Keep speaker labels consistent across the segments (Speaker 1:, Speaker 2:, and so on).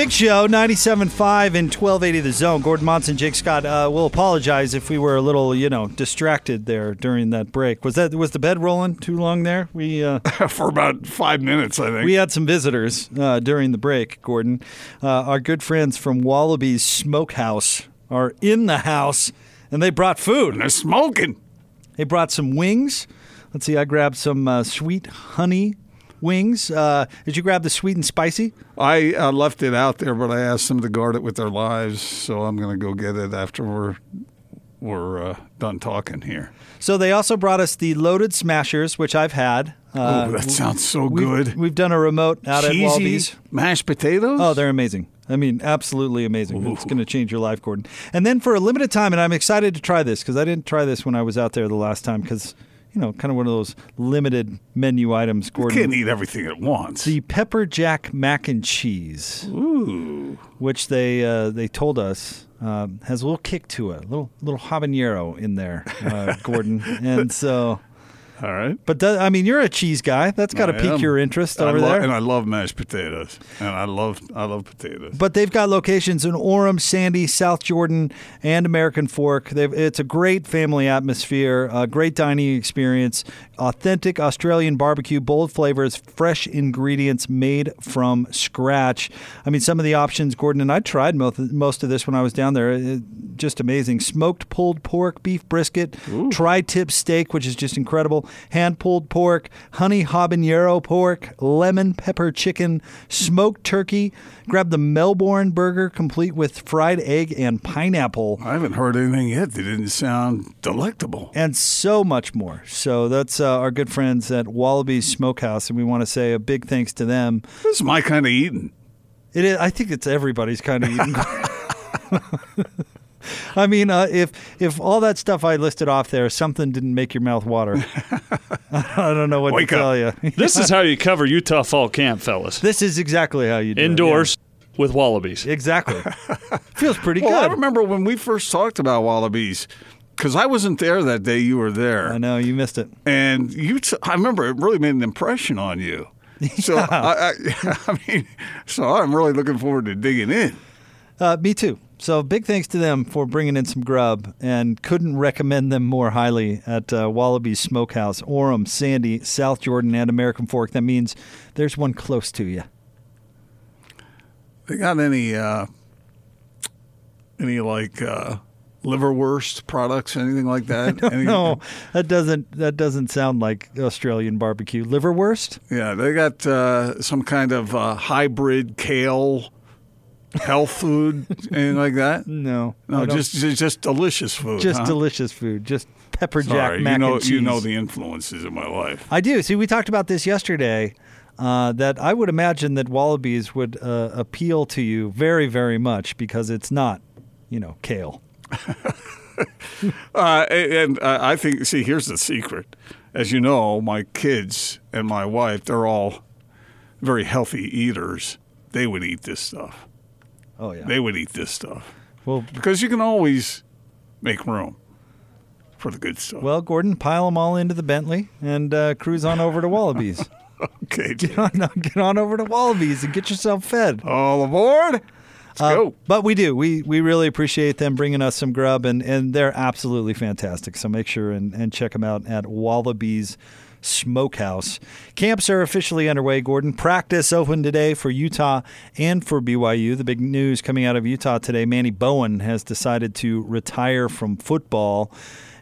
Speaker 1: Big Show, 97.5 and 1280 The Zone. Gordon Monson, Jake Scott. Uh, we'll apologize if we were a little, you know, distracted there during that break. Was that was the bed rolling too long there? We uh,
Speaker 2: for about five minutes, I think.
Speaker 1: we had some visitors uh, during the break. Gordon, uh, our good friends from Wallaby's Smokehouse are in the house, and they brought food.
Speaker 2: And They're smoking.
Speaker 1: They brought some wings. Let's see. I grabbed some uh, sweet honey wings. Uh, did you grab the sweet and spicy?
Speaker 2: I uh, left it out there, but I asked them to guard it with their lives, so I'm going to go get it after we're we're uh, done talking here.
Speaker 1: So they also brought us the loaded smashers, which I've had. Uh,
Speaker 2: oh, that sounds so
Speaker 1: we've,
Speaker 2: good.
Speaker 1: We've done a remote out
Speaker 2: Cheesy
Speaker 1: at Wallaby's.
Speaker 2: mashed potatoes.
Speaker 1: Oh, they're amazing. I mean, absolutely amazing. It's going to change your life, Gordon. And then for a limited time, and I'm excited to try this because I didn't try this when I was out there the last time because you know, kind of one of those limited menu items. Gordon.
Speaker 2: You can't eat everything at once.
Speaker 1: The pepper jack mac and cheese,
Speaker 2: Ooh.
Speaker 1: which they uh, they told us um, has a little kick to it, a little little habanero in there, uh, Gordon. and so,
Speaker 2: All right.
Speaker 1: but that, I mean, you're a cheese guy. That's got to pique your interest
Speaker 2: I
Speaker 1: over
Speaker 2: lo-
Speaker 1: there.
Speaker 2: And I love mashed potatoes. And I love I love potatoes.
Speaker 1: But they've got locations in Orem, Sandy, South Jordan, and American Fork. They've, it's a great family atmosphere, a great dining experience, authentic Australian barbecue, bold flavors, fresh ingredients made from scratch. I mean, some of the options, Gordon and I tried most, most of this when I was down there. It- just amazing. Smoked pulled pork, beef brisket, tri tip steak, which is just incredible, hand pulled pork, honey habanero pork, lemon pepper chicken, smoked turkey. Grab the Melbourne burger, complete with fried egg and pineapple.
Speaker 2: I haven't heard anything yet that didn't sound delectable.
Speaker 1: And so much more. So that's uh, our good friends at Wallaby's Smokehouse, and we want to say a big thanks to them.
Speaker 2: This is my kind of eating.
Speaker 1: It is. I think it's everybody's kind of eating. I mean, uh, if if all that stuff I listed off there, something didn't make your mouth water, I don't know what
Speaker 2: Wake
Speaker 1: to
Speaker 2: up.
Speaker 1: tell you.
Speaker 3: This is how you cover Utah Fall Camp, fellas.
Speaker 1: This is exactly how you do it,
Speaker 3: Indoors with wallabies.
Speaker 1: Exactly. Feels pretty
Speaker 2: Well, I remember when we first talked about wallabies, because I wasn't there that day. You were there.
Speaker 1: I know you missed it.
Speaker 2: and you t- I remember it really made an impression on you. So I, I, I mean, so I'm really looking forward to digging in.
Speaker 1: Uh, me too. So big thanks to them for bringing in some grub, and couldn't recommend them more highly at uh, Wallaby's Smokehouse, Orem, Sandy, South Jordan, and American Fork. That means there's one close to you.
Speaker 2: They got any uh, any like uh, liverwurst products, anything like that? Any-
Speaker 1: No, that doesn't that doesn't sound like Australian barbecue. Liverwurst?
Speaker 2: Yeah, they got uh, some kind of uh, hybrid kale health food, anything like that.
Speaker 1: No,
Speaker 2: No, just just, delicious food.
Speaker 1: just
Speaker 2: huh?
Speaker 1: delicious food. Just pepper jack mac
Speaker 2: you know
Speaker 1: and cheese.
Speaker 2: you know the influences in my life.
Speaker 1: I do. See, we talked about this yesterday. Uh, that I would imagine that wallabies would uh, appeal to you very, very much because it's not, you know, kale.
Speaker 2: Uh, and and, I think, see, here's the secret. As you know, my kids and my wife, they're all very healthy eaters. They would eat this stuff.
Speaker 1: Oh yeah.
Speaker 2: They would eat this stuff
Speaker 1: well,
Speaker 2: because you can always make room for the good stuff.
Speaker 1: well, Gordon, pile them all into the Bentley and uh, cruise on over to Wallabies.
Speaker 2: okay,
Speaker 1: get, on, get on over to Wallabies and get yourself fed.
Speaker 2: all aboard. Let's
Speaker 1: Uh,
Speaker 2: go.
Speaker 1: But we do. We we really appreciate them bringing us some grub, and, and they're absolutely fantastic. So make sure and, and check them out at Wallabies Smokehouse. Camps are officially underway, Gordon. Practice open today for Utah and for BYU. The big news coming out of Utah today Manny Bowen has decided to retire from football.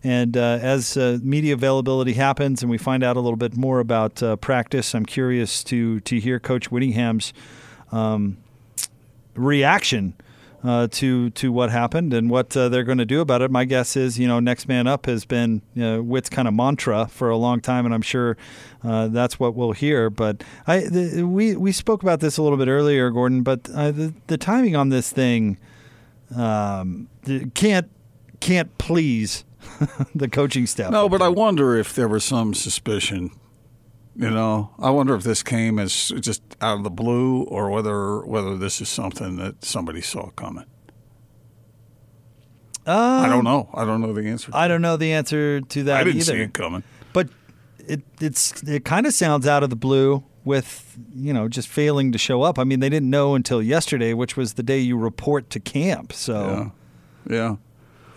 Speaker 1: And uh, as uh, media availability happens and we find out a little bit more about uh, practice, I'm curious to, to hear Coach Whittingham's um, reaction uh, to to what happened and what uh, they're going to do about it. My guess is, you know, next man up has been you know, Witt's kind of mantra for a long time, and I'm sure uh, that's what we'll hear. But I the, we we spoke about this a little bit earlier, Gordon. But uh, the the timing on this thing um, can't can't please the coaching staff.
Speaker 2: No, but I wonder if there was some suspicion. You know, I wonder if this came as just out of the blue, or whether whether this is something that somebody saw coming. I don't um, know. I don't know the answer.
Speaker 1: I don't know the answer to that
Speaker 2: I didn't
Speaker 1: either.
Speaker 2: see it coming.
Speaker 1: But it it's it kind of sounds out of the blue with you know just failing to show up. I mean, they didn't know until yesterday, which was the day you report to camp. So,
Speaker 2: Yeah, yeah.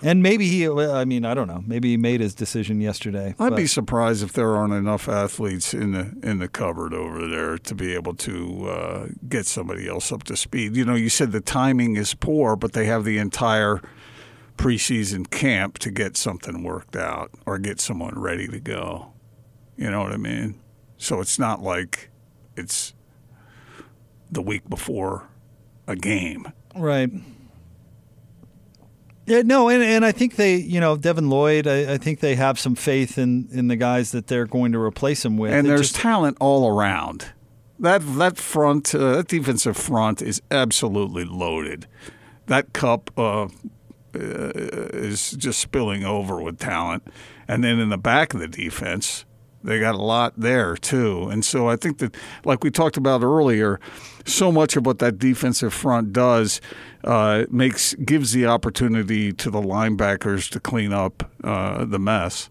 Speaker 1: And maybe he, I mean, I don't know. Maybe he made his decision yesterday.
Speaker 2: I'd
Speaker 1: but-
Speaker 2: be surprised if there aren't enough athletes in the in the cupboard over there to be able to uh, get somebody else up to speed. You know, you said the timing is poor, but they have the entire preseason camp to get something worked out or get someone ready to go. You know what I mean? So it's not like it's the week before a game.
Speaker 1: Right. Yeah, no, and, and I think they, you know, Devin Lloyd, I, I think they have some faith in, in the guys that they're going to replace him with.
Speaker 2: and
Speaker 1: It
Speaker 2: there's
Speaker 1: just-
Speaker 2: talent all around. That that front, uh, that defensive front is absolutely loaded. That cup uh, uh, is just spilling over with talent, and then in the back of the defense, they got a lot there too. And so I think that, like we talked about earlier, so much of what that defensive front does uh, makes gives the opportunity to the linebackers to clean up uh, the mess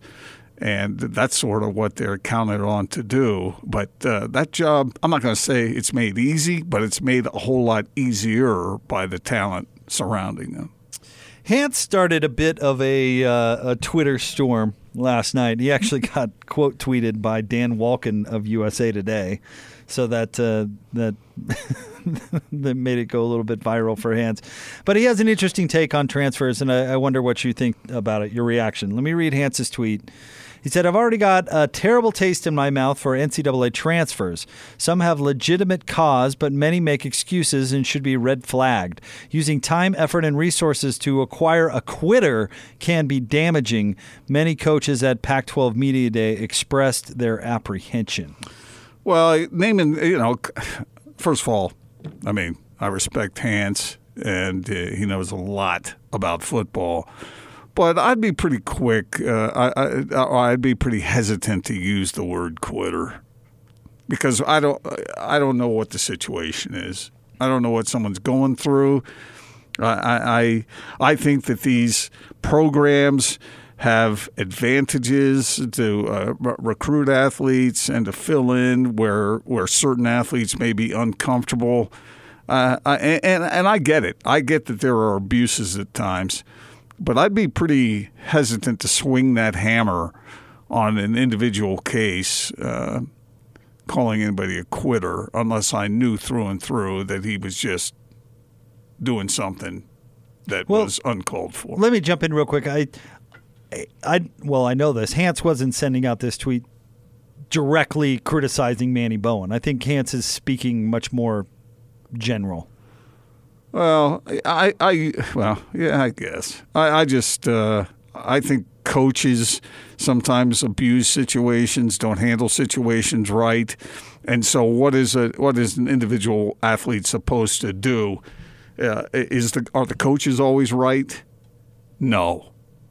Speaker 2: and that's sort of what they're counted on to do. But uh, that job, I'm not going to say it's made easy, but it's made a whole lot easier by the talent surrounding them.
Speaker 1: Hans started a bit of a, uh, a Twitter storm last night. He actually got quote tweeted by Dan Wolken of USA Today, so that uh, that that made it go a little bit viral for Hans. But he has an interesting take on transfers, and I, I wonder what you think about it. Your reaction. Let me read Hans's tweet. He said, I've already got a terrible taste in my mouth for NCAA transfers. Some have legitimate cause, but many make excuses and should be red flagged. Using time, effort, and resources to acquire a quitter can be damaging. Many coaches at Pac 12 Media Day expressed their apprehension.
Speaker 2: Well, naming, you know, first of all, I mean, I respect Hans, and uh, he knows a lot about football. But I'd be pretty quick. Uh, I, I, I'd be pretty hesitant to use the word quitter because I don't. I don't know what the situation is. I don't know what someone's going through. I, I, I think that these programs have advantages to uh, recruit athletes and to fill in where where certain athletes may be uncomfortable. Uh, and and I get it. I get that there are abuses at times, but I'd be pretty hesitant to swing that hammer on an individual case. Uh, calling anybody a quitter unless I knew through and through that he was just doing something that
Speaker 1: Well,
Speaker 2: was uncalled for.
Speaker 1: Let me jump in real quick. I, I, I well, I know this. Hans wasn't sending out this tweet directly criticizing Manny Bowen. I think Hans is speaking much more general.
Speaker 2: Well, I, I, well, yeah, I guess. I, I just, uh, I think coaches sometimes abuse situations, don't handle situations right, and so what is a what is an individual athlete supposed to do? Uh, is the are the coaches always right? No.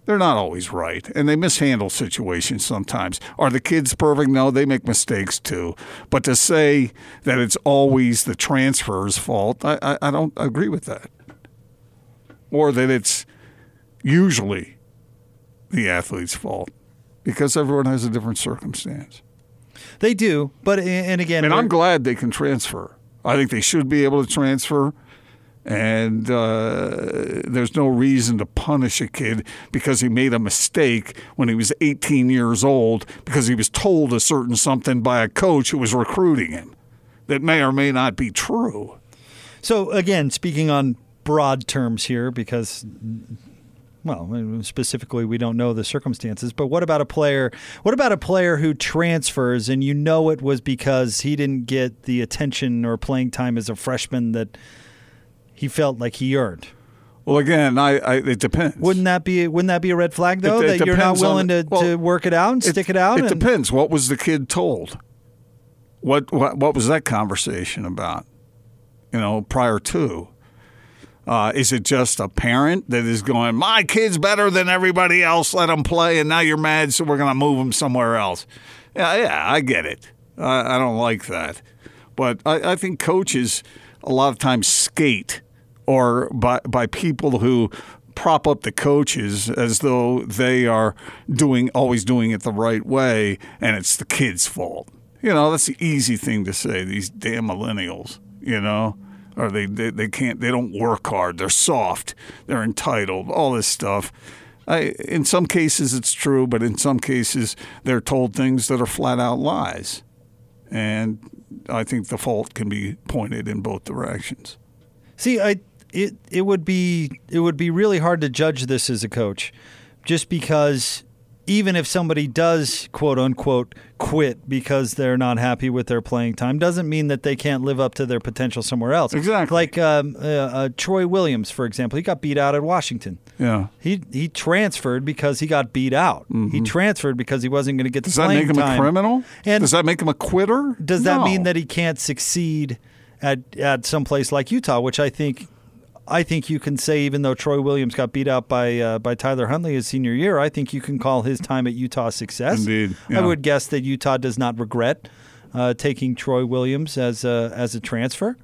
Speaker 2: They're not always right, and they mishandle situations sometimes. Are the kids perfect? No, they make mistakes too. But to say that it's always the transfer's fault, I, I, I don't agree with that. Or that it's usually the athlete's fault, because everyone has a different circumstance.
Speaker 1: They do, but and again,
Speaker 2: And I'm glad they can transfer. I think they should be able to transfer. And uh, there's no reason to punish a kid because he made a mistake when he was 18 years old because he was told a certain something by a coach who was recruiting him that may or may not be true.
Speaker 1: So again, speaking on broad terms here, because well, specifically we don't know the circumstances. But what about a player? What about a player who transfers and you know it was because he didn't get the attention or playing time as a freshman that he felt like he earned?
Speaker 2: Well, again, I, I it depends.
Speaker 1: Wouldn't that be wouldn't that be a red flag though
Speaker 2: It- it
Speaker 1: that you're not
Speaker 2: on
Speaker 1: willing to,
Speaker 2: well,
Speaker 1: to work it out and stick it out?
Speaker 2: It
Speaker 1: and-
Speaker 2: depends. What was the kid told? What what what was that conversation about? You know, prior to. Uh, is it just a parent that is going, my kid's better than everybody else, let him play, and now you're mad, so we're going to move him somewhere else? Yeah, yeah, I get it. I, I don't like that. But I, I think coaches a lot of times skate or by, by people who prop up the coaches as though they are doing always doing it the right way and it's the kid's fault. You know, that's the easy thing to say, these damn millennials, you know? Or they, they, they can't they don't work hard, they're soft, they're entitled, all this stuff. I, in some cases it's true, but in some cases they're told things that are flat out lies. And I think the fault can be pointed in both directions.
Speaker 1: See, I it it would be it would be really hard to judge this as a coach, just because even if somebody does quote unquote quit because they're not happy with their playing time, doesn't mean that they can't live up to their potential somewhere else.
Speaker 2: Exactly.
Speaker 1: Like um, uh, uh, Troy Williams, for example, he got beat out at Washington.
Speaker 2: Yeah.
Speaker 1: He he transferred because he got beat out. He transferred because he wasn't going to get the
Speaker 2: Mm-hmm. Does that
Speaker 1: playing
Speaker 2: make him
Speaker 1: time.
Speaker 2: a criminal?
Speaker 1: And
Speaker 2: Does that make him a quitter?
Speaker 1: does that mean that he can't succeed at at some place like Utah, which I think I think you can say even though Troy Williams got beat out by uh, by Tyler Huntley his senior year, I think you can call his time at Utah success.
Speaker 2: Indeed,
Speaker 1: I would guess that Utah does not regret uh, taking Troy Williams as a as a transfer.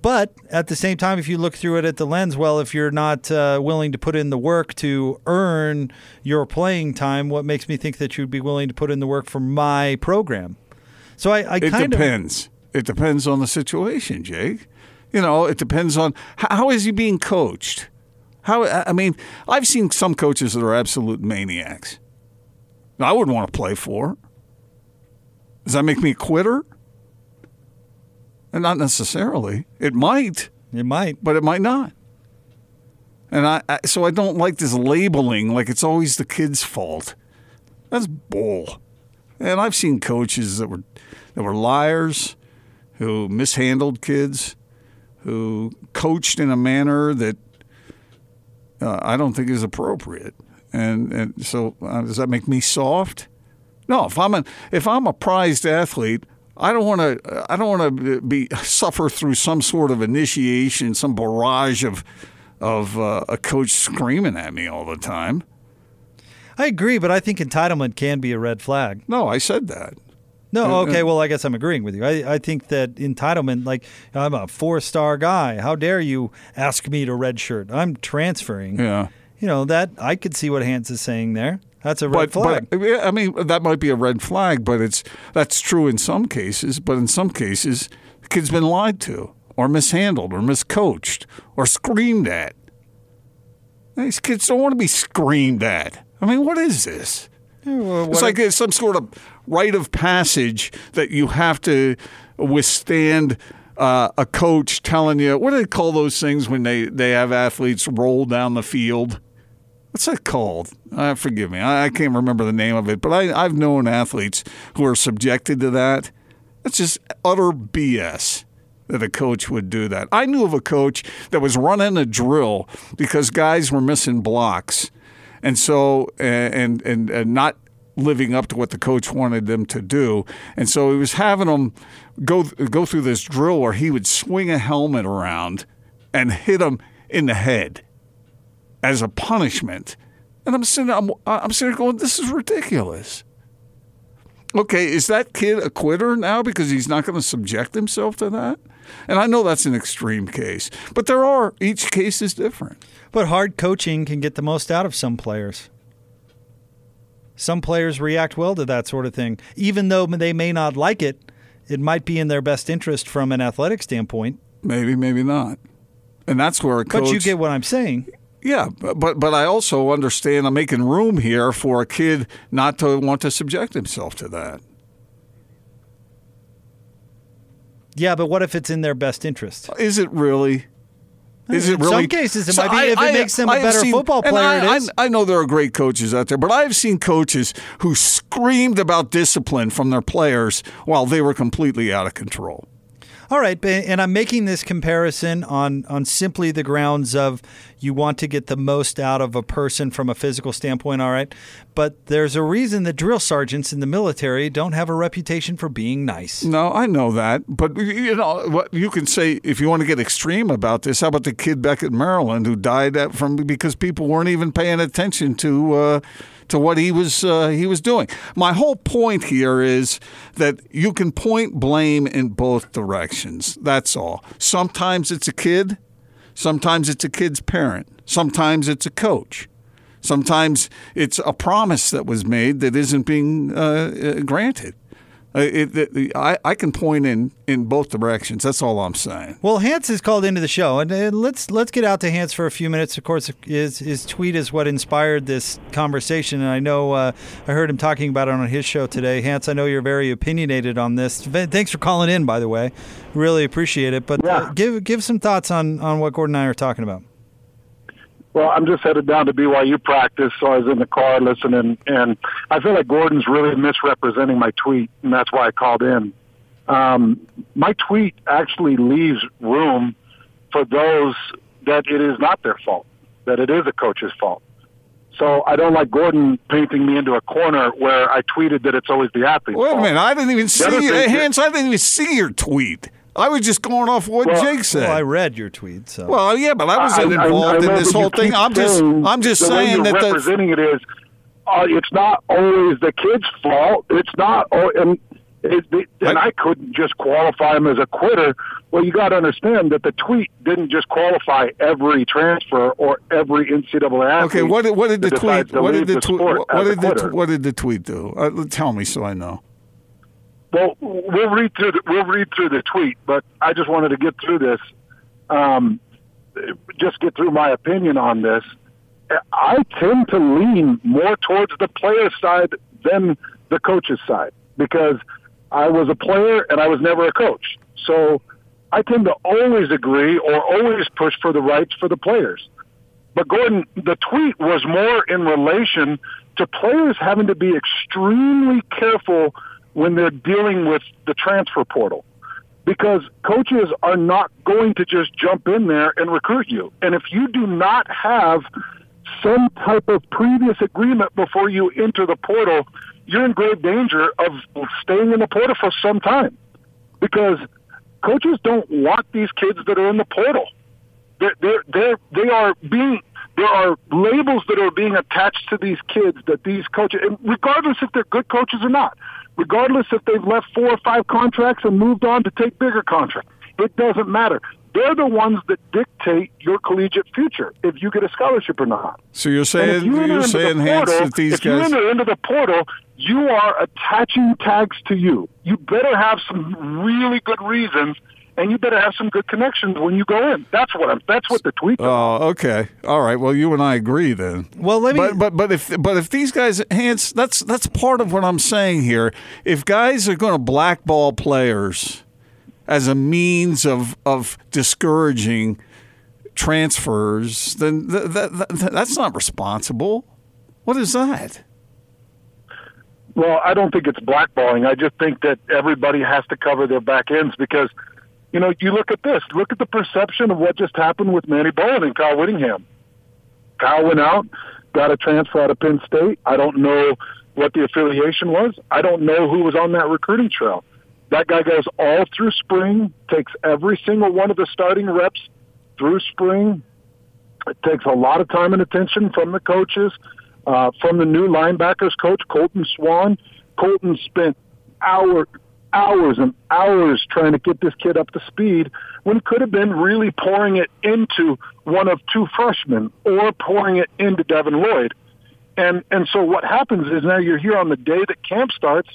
Speaker 1: But at the same time, if you look through it at the lens, well, if you're not uh, willing to put in the work to earn your playing time, what makes me think that you'd be willing to put in the work for my program? So I, I
Speaker 2: It
Speaker 1: kind of
Speaker 2: depends. It depends on the situation, Jake. You know, it depends on how, is he being coached. How I mean, I've seen some coaches that are absolute maniacs. I wouldn't want to play for. Does that make me a quitter? And not necessarily. It might,
Speaker 1: It might.
Speaker 2: but it might not. And I, I so I don't like this labeling like it's always the kid's fault. That's bull. And I've seen coaches that were that were liars, who mishandled kids, who coached in a manner that uh, I don't think is appropriate. And and so uh, does that make me soft? No. If I'm a if I'm a prized athlete, I don't want to I don't want to be suffer through some sort of initiation, some barrage of of uh, a coach screaming at me all the time.
Speaker 1: I agree, but I think entitlement can be a red flag.
Speaker 2: No, I said that.
Speaker 1: No,
Speaker 2: Uh,
Speaker 1: okay, well, I guess I'm agreeing with you. I, I think that entitlement, like, I'm a four star guy. How dare you ask me to redshirt? I'm transferring.
Speaker 2: Yeah.
Speaker 1: You know, that I could see what Hans is saying there. That's a red
Speaker 2: but,
Speaker 1: flag.
Speaker 2: but I mean that might be a red flag, but it's that's true in some cases. But in some cases, the kid's been lied to, or mishandled, or miscoached, or screamed at. These kids don't want to be screamed at. I mean, what is this?
Speaker 1: Well,
Speaker 2: It's like it's some sort of rite of passage that you have to withstand uh, a coach telling you. What do they call those things when they, they have athletes roll down the field? What's that called? Uh, forgive me. I, I can't remember the name of it, but I, I've known athletes who are subjected to that. That's just utter BS that a coach would do that. I knew of a coach that was running a drill because guys were missing blocks, and so and and, and not living up to what the coach wanted them to do, and so he was having them go go through this drill where he would swing a helmet around and hit them in the head as a punishment. And I'm sitting, I'm, I'm sitting going, this is ridiculous. Okay, is that kid a quitter now because he's not going to subject himself to that? And I know that's an extreme case, but there are, each case is different.
Speaker 1: But hard coaching can get the most out of some players. Some players react well to that sort of thing. Even though they may not like it, it might be in their best interest from an athletic standpoint.
Speaker 2: Maybe, maybe not. And that's where a coach.
Speaker 1: But you get what I'm saying.
Speaker 2: Yeah, but but I also understand I'm making room here for a kid not to want to subject himself to that.
Speaker 1: Yeah, but what if it's in their best interest?
Speaker 2: Is it really? Hmm, is it
Speaker 1: In
Speaker 2: really?
Speaker 1: some cases, it might be if it makes them a
Speaker 2: have
Speaker 1: better football
Speaker 2: and
Speaker 1: player,
Speaker 2: I,
Speaker 1: it is.
Speaker 2: I, I know there are great coaches out there, but I've seen coaches who screamed about discipline from their players while they were completely out of control.
Speaker 1: All right, and I'm making this comparison on on simply the grounds of you want to get the most out of a person from a physical standpoint. All right, but there's a reason that drill sergeants in the military don't have a reputation for being nice.
Speaker 2: No, I know that, but you know what you can say if you want to get extreme about this. How about the kid back at Maryland who died from because people weren't even paying attention to uh, to what he was uh, he was doing. My whole point here is that you can point blame in both directions. That's all. Sometimes it's a kid, sometimes it's a kid's parent, sometimes it's a coach. Sometimes it's a promise that was made that isn't being uh, uh, granted. Uh, it, it, I, I can point in, in both directions. That's all I'm saying.
Speaker 1: Well, Hans is called into the show, and uh, let's let's get out to Hans for a few minutes. Of course, his his tweet is what inspired this conversation, and I know uh, I heard him talking about it on his show today. Hans, I know you're very opinionated on this. Thanks for calling in, by the way. Really appreciate it. But uh, give give some thoughts on on what Gordon and I are talking about.
Speaker 4: Well, I'm just headed down to BYU practice, so I was in the car listening, and I feel like Gordon's really misrepresenting my tweet, and that's why I called in. Um, my tweet actually leaves room for those that it is not their fault, that it is a coach's fault. So I don't like Gordon painting me into a corner where I tweeted that it's always the athlete's
Speaker 2: Wait a
Speaker 4: fault.
Speaker 2: minute. I didn't even see
Speaker 4: thing-
Speaker 2: uh, Hans. I didn't even see your tweet. I was just going off what
Speaker 4: Well-
Speaker 2: Jake said.
Speaker 1: Well, I read your tweet, so
Speaker 2: Well, yeah, but I wasn't
Speaker 4: I- I-
Speaker 2: involved
Speaker 4: I
Speaker 2: in this whole thing. I'm just,
Speaker 4: saying
Speaker 2: I'm just
Speaker 4: the way
Speaker 2: saying
Speaker 4: you're
Speaker 2: that the
Speaker 4: representing it is, uh, it's not always the kid's fault. It's not, and it, it, and
Speaker 2: I-
Speaker 4: I couldn't just qualify him as a quitter. Well, you got to understand that the tweet didn't just qualify every transfer or every NCAA athlete.
Speaker 2: Okay, what did, what did the tweet? What did the,
Speaker 4: the
Speaker 2: tweet?
Speaker 4: sport
Speaker 2: What, did the what did the tweet do? Uh, tell me so I know.
Speaker 4: Well, we'll read through the, we'll read through the tweet, but I just wanted to get through this. Um, just get through my opinion on this. I tend to lean more towards the player side than the coach's side because I was a player and I was never a coach. So I tend to always agree or always push for the rights for the players. But Gordon, the tweet was more in relation to players having to be extremely careful when they're dealing with the transfer portal because coaches are not going to just jump in there and recruit you. And if you do not have some type of previous agreement before you enter the portal, you're in grave danger of staying in the portal for some time because coaches don't want these kids that are in the portal. They're, they're, they're, they are being, there are labels that are being attached to these kids that these coaches, regardless if they're good coaches or not, regardless if they've left four or five contracts and moved on to take bigger contracts, it doesn't matter. They're the ones that dictate your collegiate future if you get a scholarship or not.
Speaker 2: So you're saying
Speaker 4: you
Speaker 2: you're saying
Speaker 4: the portal,
Speaker 2: that these
Speaker 4: if you
Speaker 2: guys.
Speaker 4: enter into the portal, you are attaching tags to you. You better have some really good reasons, and you better have some good connections when you go in. That's what I'm. That's what the tweet.
Speaker 2: Oh, okay. All right. Well, you and I agree then.
Speaker 1: Well, let me-
Speaker 2: But but but if but if these guys, Hans, that's that's part of what I'm saying here. If guys are going to blackball players as a means of of discouraging transfers, then th- th- th- that's not responsible. What is that?
Speaker 4: Well, I don't think it's blackballing. I just think that everybody has to cover their back ends because, you know, you look at this. Look at the perception of what just happened with Manny Bowen and Kyle Whittingham. Kyle went out, got a transfer out of Penn State. I don't know what the affiliation was. I don't know who was on that recruiting trail. That guy goes all through spring, takes every single one of the starting reps through spring. It takes a lot of time and attention from the coaches, uh, from the new linebackers coach, Colton Swan. Colton spent hour, hours and hours trying to get this kid up to speed when he could have been really pouring it into one of two freshmen or pouring it into Devin Lloyd. And and so what happens is now you're here on the day that camp starts,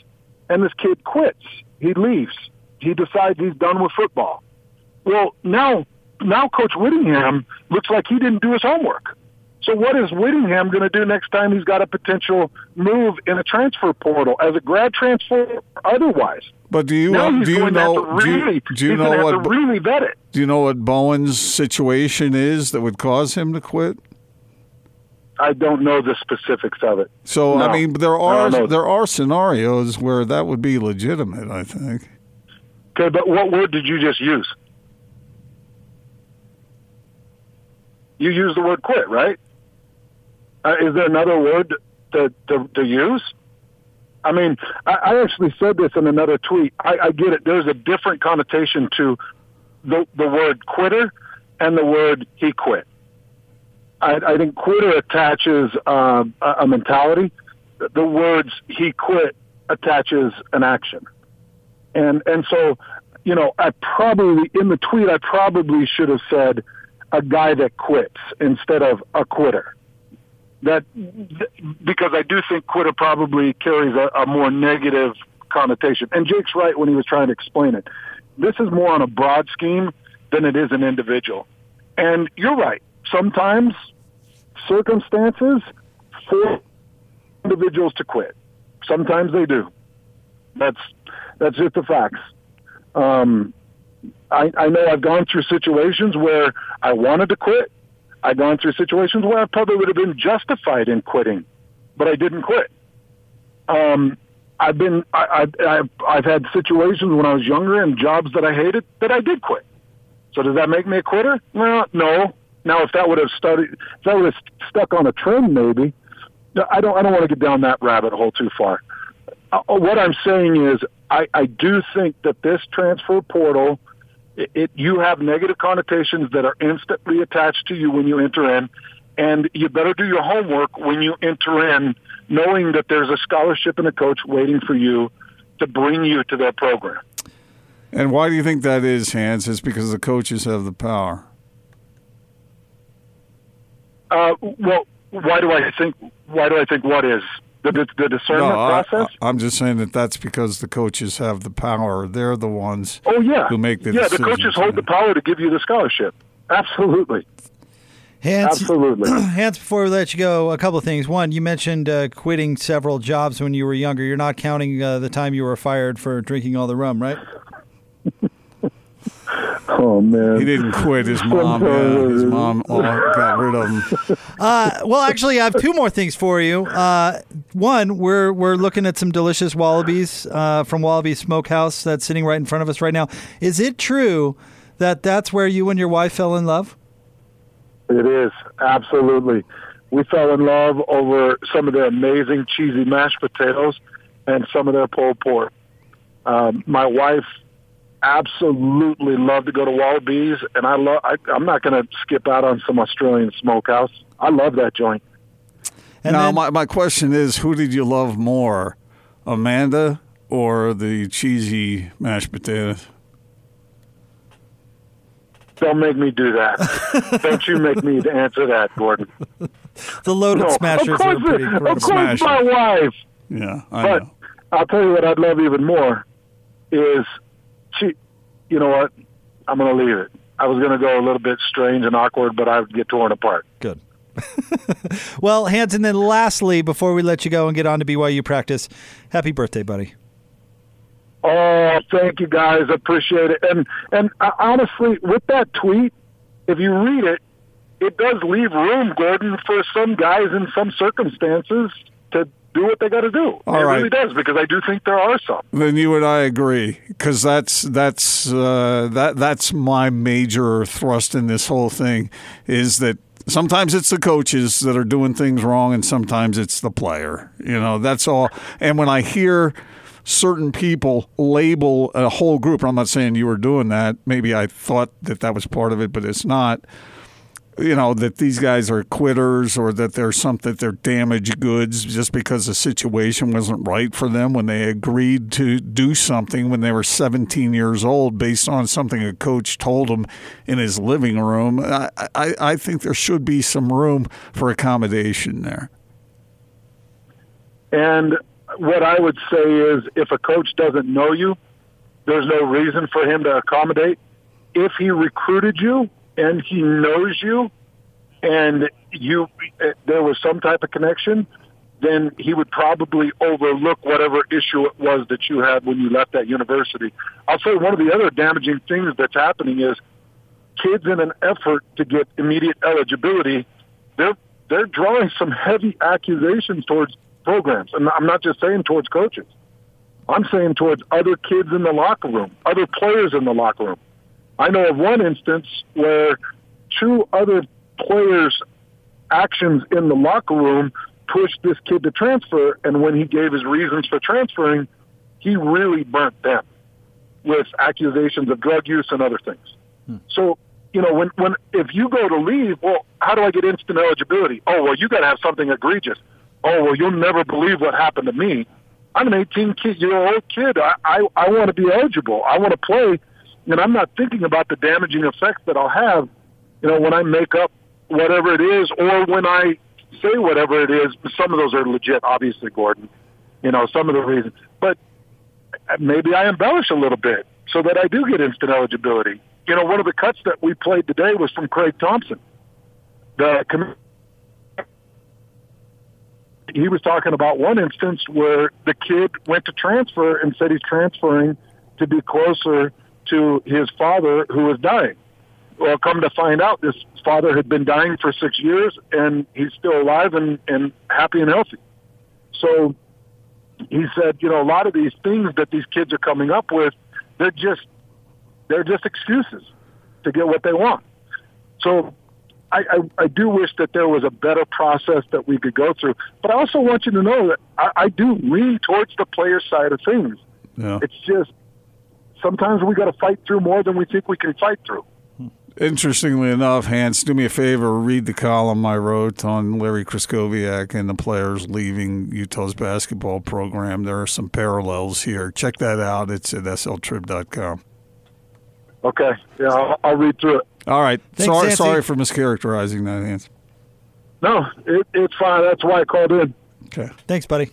Speaker 4: and this kid quits. He leaves. He decides he's done with football. Well, now now Coach Whittingham looks like he didn't do his homework. So what is Whittingham going to do next time he's got a potential move in a transfer portal as a grad transfer or otherwise?
Speaker 2: But do you
Speaker 4: now he's
Speaker 2: do you know
Speaker 4: to
Speaker 2: do you,
Speaker 4: really,
Speaker 2: do you know what
Speaker 4: really vet it.
Speaker 2: do you know what Bowen's situation is that would cause him to quit?
Speaker 4: I don't know the specifics of it.
Speaker 2: So I mean, there are there are scenarios where that would be legitimate. I think.
Speaker 4: Okay, but what word did you just use? You used the word quit, right? Uh, is there another word to, to, to use? I mean, I, I actually said this in another tweet. I, I get it. There's a different connotation to the, the word quitter and the word he quit. I, I think quitter attaches uh, a, a mentality. The words he quit attaches an action. And and so, you know, I probably in the tweet I probably should have said a guy that quits instead of a quitter. That because I do think quitter probably carries a, a more negative connotation. And Jake's right when he was trying to explain it. This is more on a broad scheme than it is an individual. And you're right. Sometimes circumstances force individuals to quit. Sometimes they do. That's that's just the facts. Um, I, I know I've gone through situations where I wanted to quit. I've gone through situations where I probably would have been justified in quitting, but I didn't quit. Um, I've been I, I, I've I've had situations when I was younger and jobs that I hated that I did quit. So does that make me a quitter? Well, no. Now, if that would have studied, if that would have stuck on a trend, maybe. I don't. I don't want to get down that rabbit hole too far. Uh, what I'm saying is, I, I do think that this transfer portal, it, it you have negative connotations that are instantly attached to you when you enter in, and you better do your homework when you enter in, knowing that there's a scholarship and a coach waiting for you to bring you to their program.
Speaker 2: And why do you think that is, Hans? It's because the coaches have the power.
Speaker 4: Uh, well, why do I think? Why do I think what is the, the, the discernment
Speaker 2: No, I,
Speaker 4: process?
Speaker 2: I'm just saying that that's because the coaches have the power. They're the ones
Speaker 4: oh yeah,
Speaker 2: who make the decisions.
Speaker 4: yeah. The coaches hold the power to give you the scholarship. Absolutely,
Speaker 1: Hans,
Speaker 4: absolutely.
Speaker 1: Hans, before we let you go, a couple of things. One, you mentioned uh, quitting several jobs when you were younger. You're not counting uh, the time you were fired for drinking all the rum, right?
Speaker 4: oh man,
Speaker 2: He didn't quit. His mom, yeah, his mom all got rid of him.
Speaker 1: Uh, well, actually, I have two more things for you. Uh, one, we're we're looking at some delicious wallabies uh, from Wallaby Smokehouse that's sitting right in front of us right now. Is it true that that's where you and your wife fell in love?
Speaker 4: It is absolutely. We fell in love over some of their amazing cheesy mashed potatoes and some of their pulled pork. Um, my wife absolutely love to go to Wallabies, and I love. I, I'm not going to skip out on some Australian smokehouse. I love that joint.
Speaker 1: And
Speaker 2: now,
Speaker 1: then,
Speaker 2: my, my question is who did you love more, Amanda or the cheesy mashed potatoes?
Speaker 4: Don't make me do that. Don't you make me answer that, Gordon.
Speaker 1: the loaded
Speaker 4: No,
Speaker 1: smashers
Speaker 4: of course,
Speaker 1: are pretty
Speaker 4: of course,
Speaker 2: Smasher.
Speaker 4: my wife.
Speaker 2: Yeah, I
Speaker 4: But
Speaker 2: know.
Speaker 4: I'll tell you what I'd love even more is she. You know what? I'm going to leave it. I was going to go a little bit strange and awkward, but I would get torn apart.
Speaker 1: Good. well, Hans, and then lastly, before we let you go and get on to BYU practice, happy birthday, buddy.
Speaker 4: Oh, thank you guys. Appreciate it. And and uh, honestly, with that tweet, if you read it, it does leave room, Gordon, for some guys in some circumstances to do what they got to do.
Speaker 2: All
Speaker 4: it
Speaker 2: right.
Speaker 4: really does because I do think there are some.
Speaker 2: Then you and I agree because that's that's uh, that that's my major thrust in this whole thing is that sometimes it's the coaches that are doing things wrong and sometimes it's the player. You know that's all. And when I hear certain people label a whole group, I'm not saying you were doing that. Maybe I thought that that was part of it, but it's not you know that these guys are quitters or that they're something they're damaged goods just because the situation wasn't right for them when they agreed to do something when they were 17 years old based on something a coach told them in his living room I, I, I think there should be some room for accommodation there
Speaker 4: And what I would say is if a coach doesn't know you, there's no reason for him to accommodate. If he recruited you and he knows you and you eh, there was some type of connection, then he would probably overlook whatever issue it was that you had when you left that university. I'll say one of the other damaging things that's happening is kids in an effort to get immediate eligibility, they're they're drawing some heavy accusations towards programs, and I'm not just saying towards coaches. I'm saying towards other kids in the locker room, other players in the locker room. I know of one instance where two other players' actions in the locker room pushed this kid to transfer, and when he gave his reasons for transferring, he really burnt them with accusations of drug use and other things. Hmm. So, you know, when when if you go to leave, well, how do I get instant eligibility? Oh, well, you got to have something egregious. Oh, well, you'll never believe what happened to me. I'm an 18 year old kid. I I, I want to be eligible. I want to play, and I'm not thinking about the damaging effects that I'll have. You know, when I make up whatever it is, or when I say whatever it is. Some of those are legit, obviously, Gordon. You know, some of the reasons, but maybe I embellish a little bit so that I do get instant eligibility. You know, one of the cuts that we played today was from Craig Thompson. The com- he was talking about one instance where the kid went to transfer and said he's transferring to be closer to his father who was dying. Well, come to find out, this father had been dying for six years, and he's still alive and, and happy and healthy. So he said, you know, a lot of these things that these kids are coming up with, they're just they're just excuses to get what they want. So I, I, I do wish that there was a better process that we could go through. But I also want you to know that I, I do lean towards the player side of things.
Speaker 2: Yeah.
Speaker 4: It's just sometimes we got to fight through more than we think we can fight through.
Speaker 2: Interestingly enough, Hans, do me a favor, read the column I wrote on Larry Krystkowiak and the players leaving Utah's basketball program. There are some parallels here. Check that out. It's at sltrib.com.
Speaker 4: Okay, yeah, I'll, I'll read through it.
Speaker 2: All right.
Speaker 1: Thanks,
Speaker 2: sorry,
Speaker 1: Nancy.
Speaker 2: sorry for mischaracterizing that, Hans.
Speaker 4: No, it, it's fine. That's why I called in.
Speaker 2: Okay.
Speaker 1: Thanks, buddy.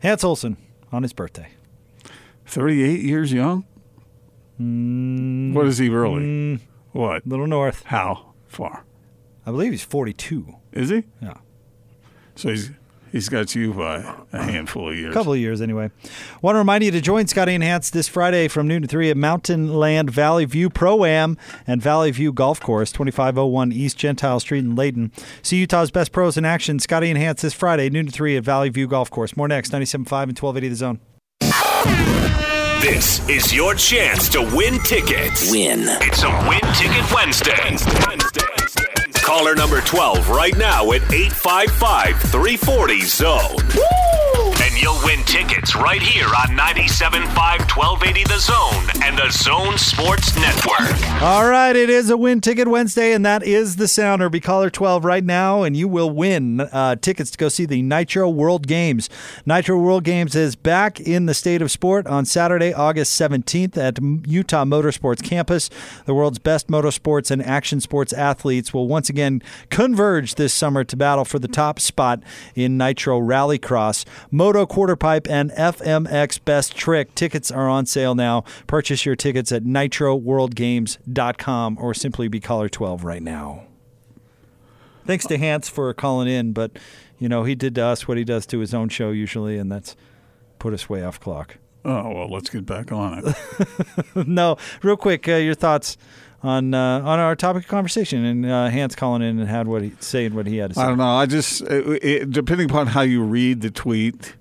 Speaker 1: Hans Olsen on his birthday.
Speaker 2: 38 years young?
Speaker 1: Mm,
Speaker 2: what is he really? what?
Speaker 1: Little North.
Speaker 2: How far?
Speaker 1: I believe he's 42.
Speaker 2: Is he?
Speaker 1: Yeah.
Speaker 2: So he's he's got you by a handful of years.
Speaker 1: A couple of years anyway. Want to remind you to join Scotty and Hans this Friday from noon to 3 at Mountain Land Valley View Pro Am and Valley View Golf Course, 2501 East Gentile Street in Layton. See Utah's best pros in action. Scotty and Hans this Friday, noon to 3 at Valley View Golf Course. More next, 97.5 and 1280 The Zone.
Speaker 5: This is your chance to win tickets.
Speaker 6: Win.
Speaker 5: It's a Win Ticket Wednesday. Caller number 12 right now at 855 340 Zone. And you'll win tickets right here on 97.5 1280 The Zone and the Zone Sports Network.
Speaker 1: All right, it is a Win Ticket Wednesday, and that is the sounder. Be caller 12 right now, and you will win uh, tickets to go see the Nitro World Games. Nitro World Games is back in the state of sport on Saturday, August 17th at Utah Motorsports Campus. The world's best motorsports and action sports athletes will once again converge this summer to battle for the top spot in Nitro Rallycross. Moto Quarter Pipe and FMX Best Trick. Tickets are on sale now. Purchase your tickets at nitroworldgames.com or simply be caller 12 right now. Thanks to Hans for calling in, but you know, he did to us what he does to his own show usually, and that's put us way off clock.
Speaker 2: Oh, well, let's get back on it.
Speaker 1: no, real quick, uh, your thoughts on uh, on our topic of conversation and uh, Hans calling in and had what he saying what he had to say.
Speaker 2: I don't know. I just, it, it, depending upon how you read the tweet,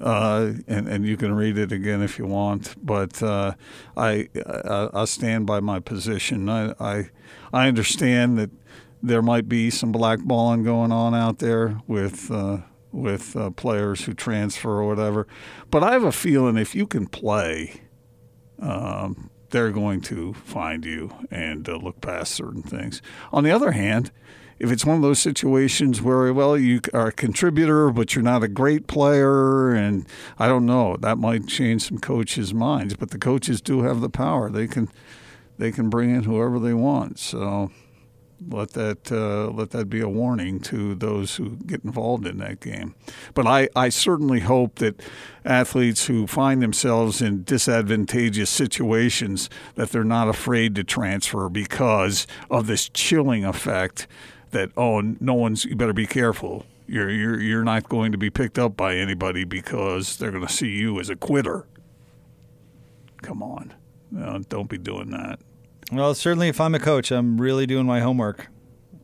Speaker 2: uh, and, and you can read it again if you want, but uh, I, I I stand by my position. I, I I understand that there might be some blackballing going on out there with uh, with uh, players who transfer or whatever, but I have a feeling if you can play, um, they're going to find you and uh, look past certain things. On the other hand, if it's one of those situations where, well, you are a contributor, but you're not a great player, and I don't know, that might change some coaches' minds. But the coaches do have the power; they can they can bring in whoever they want. So let that uh, let that be a warning to those who get involved in that game. But I, I certainly hope that athletes who find themselves in disadvantageous situations that they're not afraid to transfer because of this chilling effect that oh no one's you better be careful. You're you're you're not going to be picked up by anybody because they're going to see you as a quitter. Come on, no, don't be doing that.
Speaker 1: Well, certainly, if I'm a coach, I'm really doing my homework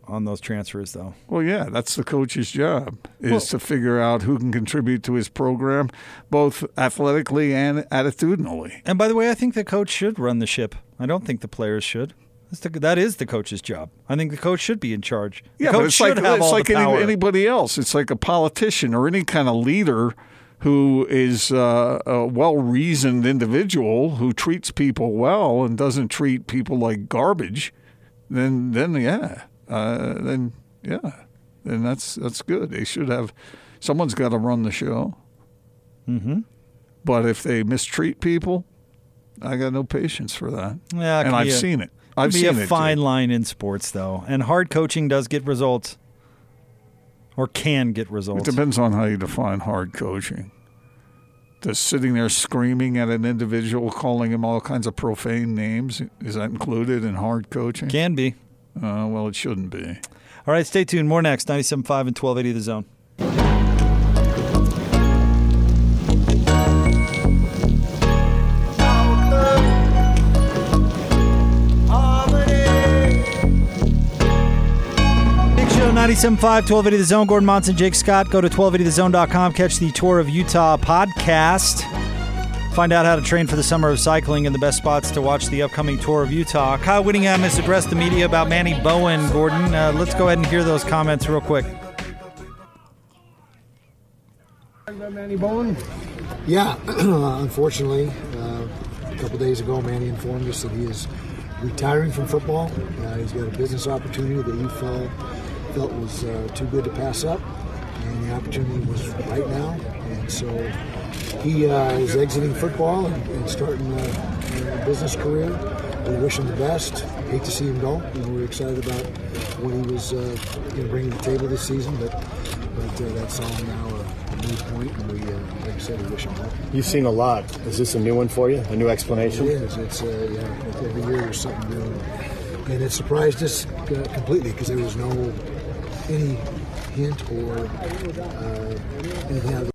Speaker 1: on those transfers, though.
Speaker 2: Well, yeah, that's the coach's job is to figure out who can contribute to his program, both athletically and attitudinally.
Speaker 1: And by the way, I think the coach should run the ship. I don't think the players should. That's the, that is the coach's job. I think the coach should be in charge. The
Speaker 2: Yeah,
Speaker 1: coach
Speaker 2: but it's
Speaker 1: should
Speaker 2: like
Speaker 1: have
Speaker 2: it's like any, anybody else. It's like a politician or any kind of leader who is uh, a well reasoned individual who treats people well and doesn't treat people like garbage. Then, then yeah, uh, then yeah, then that's that's good. They should have someone's got to run the show. Mm-hmm. But if they mistreat people, I got no patience for that.
Speaker 1: Yeah,
Speaker 2: and I've
Speaker 1: a-
Speaker 2: seen it. I've
Speaker 1: be
Speaker 2: seen
Speaker 1: a fine
Speaker 2: Jake.
Speaker 1: line in sports, though, and hard coaching does get results, or can get results.
Speaker 2: It depends on how you define hard coaching. Does sitting there screaming at an individual, calling him all kinds of profane names, is that included in hard coaching?
Speaker 1: Can be.
Speaker 2: Uh, well, it shouldn't be.
Speaker 1: All right, stay tuned. More next. 97.5 and 1280 The Zone. 97.5, 1280 The Zone. Gordon Monson, Jake Scott. Go to 1280thezone.com. Catch the Tour of Utah podcast. Find out how to train for the summer of cycling and the best spots to watch the upcoming Tour of Utah. Kyle Whittingham has addressed the media about Manny Bowen, Gordon. Uh, let's go ahead and hear those comments real quick.
Speaker 6: Manny Bowen?
Speaker 7: Yeah, unfortunately, uh, a couple days ago, Manny informed us that he is retiring from football. Uh, he's got a business opportunity that he felt felt was uh, too good to pass up, and the opportunity was right now. And so he uh, is exiting football and, and starting a, a business career. We wish him the best. Hate to see him go. You know, we're excited about what he was uh, you know, bringing to the table this season, but but uh, that's all now a, moot point, and we, uh, like I said, we wish him luck.
Speaker 6: You've seen a lot. Is this a new one for you? A new explanation?
Speaker 7: is. It's uh, yeah. Every year there's something new, and it surprised us uh, completely because there was no any hint or uh, anything out of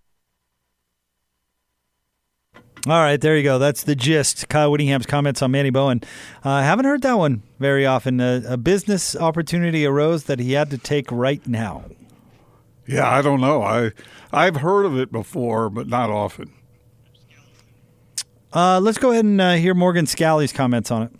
Speaker 1: All right, there you go. That's the gist. Kyle Whittingham's comments on Manny Bowen. Uh, I haven't heard that one very often. Uh, a business opportunity arose that he had to take right now.
Speaker 2: Yeah, I don't know. I I've heard of it before, but not often.
Speaker 1: Uh, let's go ahead and uh, hear Morgan Scalley's comments on it.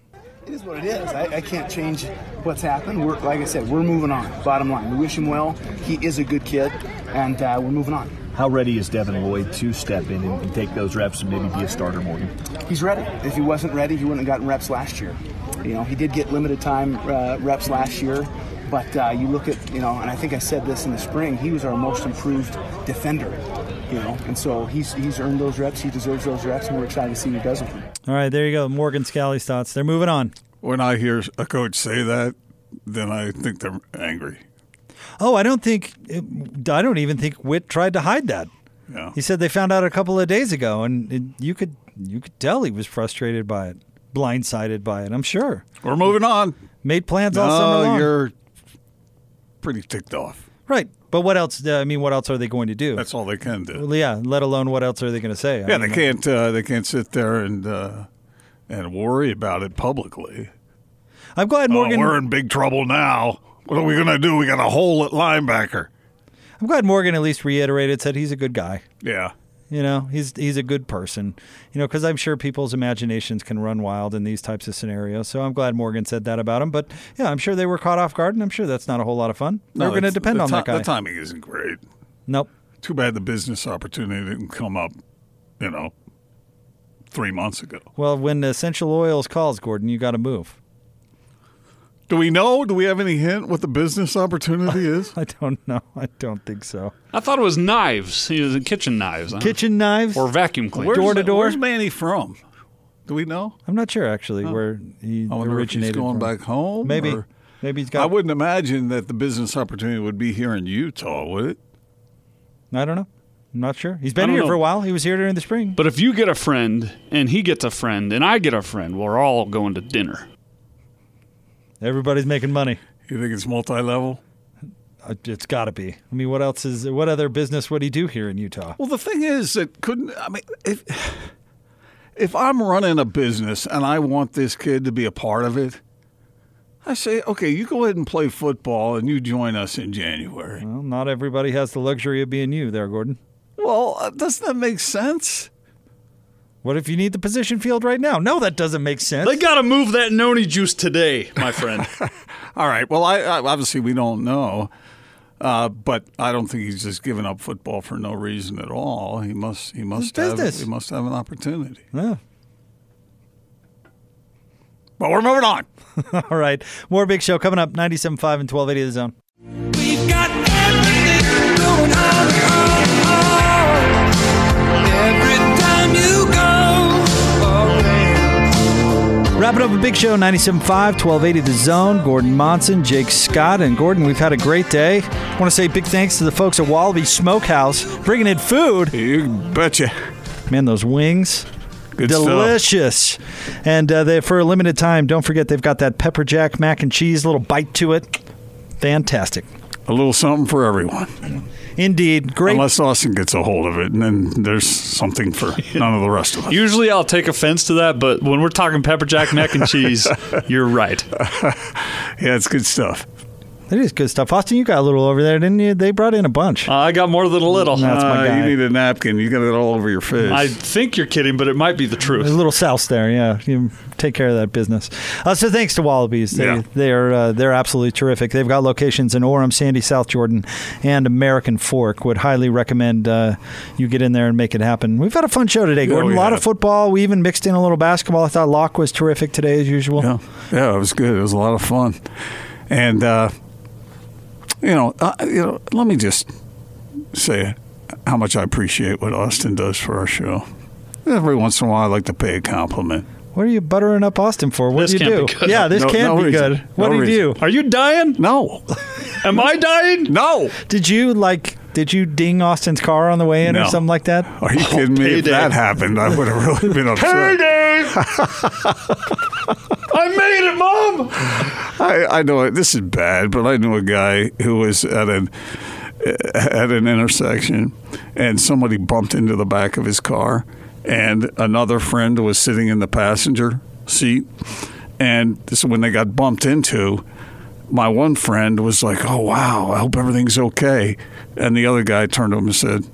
Speaker 8: It is what it is. I, I can't change what's happened. We're, like I said, we're moving on. Bottom line, we wish him well. He is a good kid, and uh, we're moving on.
Speaker 9: How ready is Devin Lloyd to step in and, and take those reps and maybe be a starter, Morgan?
Speaker 8: He's ready. If he wasn't ready, he wouldn't have gotten reps last year. You know, he did get limited time uh, reps last year, but uh, you look at, you know, and I think I said this in the spring, he was our most improved defender. You know, and so he's he's earned those reps. He deserves those reps, and we're excited to see what he does with them.
Speaker 1: All right, there you go. Morgan Scalley's thoughts. They're moving on.
Speaker 2: When I hear a coach say that, then I think they're angry.
Speaker 1: Oh, I don't think, I don't even think Witt tried to hide that.
Speaker 2: Yeah.
Speaker 1: He said they found out a couple of days ago, and it, you could you could tell he was frustrated by it, blindsided by it. I'm sure.
Speaker 2: We're moving on.
Speaker 1: Made plans all summer long.
Speaker 2: you're pretty ticked off.
Speaker 1: right, but what else? I mean, what else are they going to do?
Speaker 2: That's all they can do.
Speaker 1: Well, yeah. Let alone what else are they going to say? I
Speaker 2: Yeah,
Speaker 1: mean,
Speaker 2: they can't. Uh, they can't sit there and uh, and worry about it publicly.
Speaker 1: I'm glad Morgan.
Speaker 2: oh, we're in big trouble now. What are we going to do? We got a hole at linebacker.
Speaker 1: I'm glad Morgan at least reiterated said he's a good guy.
Speaker 2: Yeah.
Speaker 1: You know, he's he's a good person. You know, because I'm sure people's imaginations can run wild in these types of scenarios. So I'm glad Morgan said that about him. But yeah, I'm sure they were caught off guard, and I'm sure that's not a whole lot of fun. They're going to depend
Speaker 2: the
Speaker 1: on
Speaker 2: ti-
Speaker 1: that guy.
Speaker 2: The timing isn't great.
Speaker 1: Nope.
Speaker 2: Too bad the business opportunity didn't come up. You know, three months ago.
Speaker 1: Well, when the Essential Oils calls, Gordon, you got to move.
Speaker 2: Do we know? Do we have any hint what the business opportunity is?
Speaker 1: I don't know. I don't think so.
Speaker 3: I thought it was knives. He was in kitchen knives. huh?
Speaker 1: Kitchen knives
Speaker 3: or vacuum cleaners.
Speaker 1: Door to door?
Speaker 2: Where's Manny from? Do we know?
Speaker 1: I'm not sure actually oh. where he
Speaker 2: I wonder if
Speaker 1: originated.
Speaker 2: he's going
Speaker 1: from.
Speaker 2: back home.
Speaker 1: Maybe.
Speaker 2: or-
Speaker 1: Maybe he's
Speaker 2: I
Speaker 1: got.
Speaker 2: I wouldn't imagine that the business opportunity would be here in Utah, would it?
Speaker 1: I don't know. I'm not sure. He's been here
Speaker 3: know.
Speaker 1: for a while. He was here during the spring.
Speaker 3: But if you get a friend and he gets a friend and I get a friend, we're all going to dinner.
Speaker 1: Everybody's making money.
Speaker 2: You think it's multi-level?
Speaker 1: Uh, It's got to be. I mean, what else is? What other business would he do here in Utah?
Speaker 2: Well, the thing is it couldn't I mean if if I'm running a business and I want this kid to be a part of it, I say, okay, you go ahead and play football, and you join us in January.
Speaker 1: Well, not everybody has the luxury of being you there, Gordon.
Speaker 2: Well, uh, doesn't that make sense?
Speaker 1: What if you need the position field right now? No, that doesn't make sense.
Speaker 3: They got to move that noni juice today, my friend.
Speaker 2: All right. Well, I, I obviously we don't know, uh, but I don't think he's just giving up football for no reason at all. He must. He must have.
Speaker 1: business.
Speaker 2: He must have an opportunity.
Speaker 1: Yeah.
Speaker 2: But we're moving on.
Speaker 1: All right. More Big Show coming up 97.5 and 1280 The Zone. Wrapping up a big show, 97.5, 1280 The Zone. Gordon Monson, Jake Scott, and Gordon, we've had a great day. I want to say big thanks to the folks at Wallaby Smokehouse bringing in food.
Speaker 2: You betcha.
Speaker 1: Man, those wings.
Speaker 2: Good stuff.
Speaker 1: Delicious. And uh, they, for a limited time, don't forget they've got that pepper jack mac and cheese, little bite to it. Fantastic.
Speaker 2: A little something for everyone.
Speaker 1: Indeed. Great.
Speaker 2: Unless Austin gets a hold of it, and then there's something for none of the rest of us.
Speaker 3: Usually I'll take offense to that, but when we're talking pepper jack mac and cheese, you're right.
Speaker 2: yeah, it's good stuff.
Speaker 1: That is good stuff. Austin, you got a little over there, didn't you? They brought in a bunch.
Speaker 3: Uh, I got more than a little.
Speaker 1: That's my
Speaker 2: Uh,
Speaker 1: guy.
Speaker 2: you need a napkin. You got it all over your face.
Speaker 3: I think you're kidding, but it might be the truth.
Speaker 1: There's
Speaker 3: truth.
Speaker 1: a little souse there, yeah. You take care of that business. Uh, so thanks to Wallabies. They,
Speaker 2: Yeah.
Speaker 1: They're uh, they're absolutely terrific. They've got locations in Orem, Sandy, South Jordan, and American Fork. Would highly recommend uh, you get in there and make it happen. We've had a fun show today, Gordon.
Speaker 2: we
Speaker 1: a lot
Speaker 2: have.
Speaker 1: of football. We even mixed in a little basketball. I thought Locke was terrific today as usual.
Speaker 2: Yeah, yeah, it was good. It was a lot of fun, and uh, you know, uh, you know, let me just say how much I appreciate what Austin does for our show. Every once in a while, I like to pay a compliment.
Speaker 1: What are you buttering up Austin for? What
Speaker 3: This
Speaker 1: do you do? Yeah, this
Speaker 2: No-
Speaker 1: can't
Speaker 2: no
Speaker 1: be
Speaker 2: reason.
Speaker 1: good. What
Speaker 2: No
Speaker 1: did you
Speaker 2: reason.
Speaker 1: do?
Speaker 3: Are you dying?
Speaker 2: No,
Speaker 3: Am I dying?
Speaker 2: no.
Speaker 1: Did you like? Did you ding Austin's car on the way in or something like that?
Speaker 2: Are you kidding me? If that happened, I would have really been upset.
Speaker 3: I made it, Mom!
Speaker 2: I, I know it- this is bad, but I knew a guy who was at an at an intersection, and somebody bumped into the back of his car, and another friend was sitting in the passenger seat, and this is when they got bumped into. My one friend was like, "Oh wow, I hope everything's okay," and the other guy turned to him and said,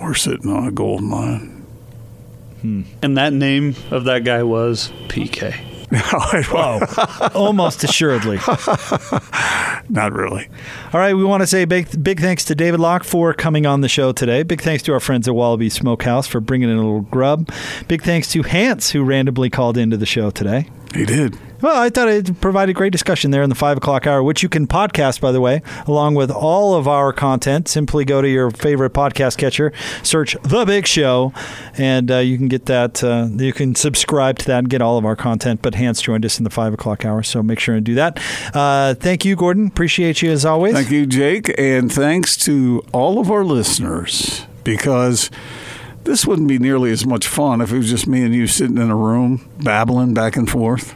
Speaker 2: "We're sitting on a gold mine." Hmm.
Speaker 3: And that name of that guy was PK.
Speaker 1: Oh, almost assuredly.
Speaker 2: Not really.
Speaker 1: All right, we want to say big, big thanks to David Locke for coming on the show today. Big thanks to our friends at Wallaby Smokehouse for bringing in a little grub. Big thanks to Hans, who randomly called into the show today.
Speaker 2: He did.
Speaker 1: Well, I thought it provided great discussion there in the five o'clock hour, which you can podcast, by the way, along with all of our content. Simply go to your favorite podcast catcher, search The Big Show, and uh, you can get that. Uh, you can subscribe to that and get all of our content. But Hans joined us in the five o'clock hour, so make sure and do that. Uh, thank you, Gordon. Appreciate you as always.
Speaker 2: Thank you, Jake, and thanks to all of our listeners because this wouldn't be nearly as much fun if it was just me and you sitting in a room babbling back and forth.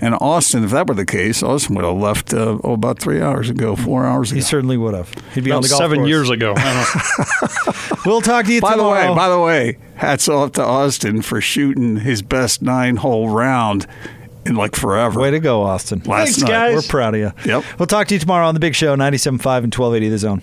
Speaker 2: And Austin, if that were the case, Austin would have left uh, oh, about three hours ago, four hours ago.
Speaker 1: He certainly would have. He'd be on the golf
Speaker 3: seven
Speaker 1: course.
Speaker 3: years ago.
Speaker 1: We'll talk to you
Speaker 2: By the way, by the way, hats off to Austin for shooting his best nine hole round in like forever.
Speaker 1: Way to go, Austin.
Speaker 2: Last
Speaker 3: Thanks,
Speaker 2: night.
Speaker 3: guys.
Speaker 1: We're proud of you.
Speaker 2: Yep.
Speaker 1: We'll talk to you tomorrow on the Big Show, 97.5 and 1280 The Zone.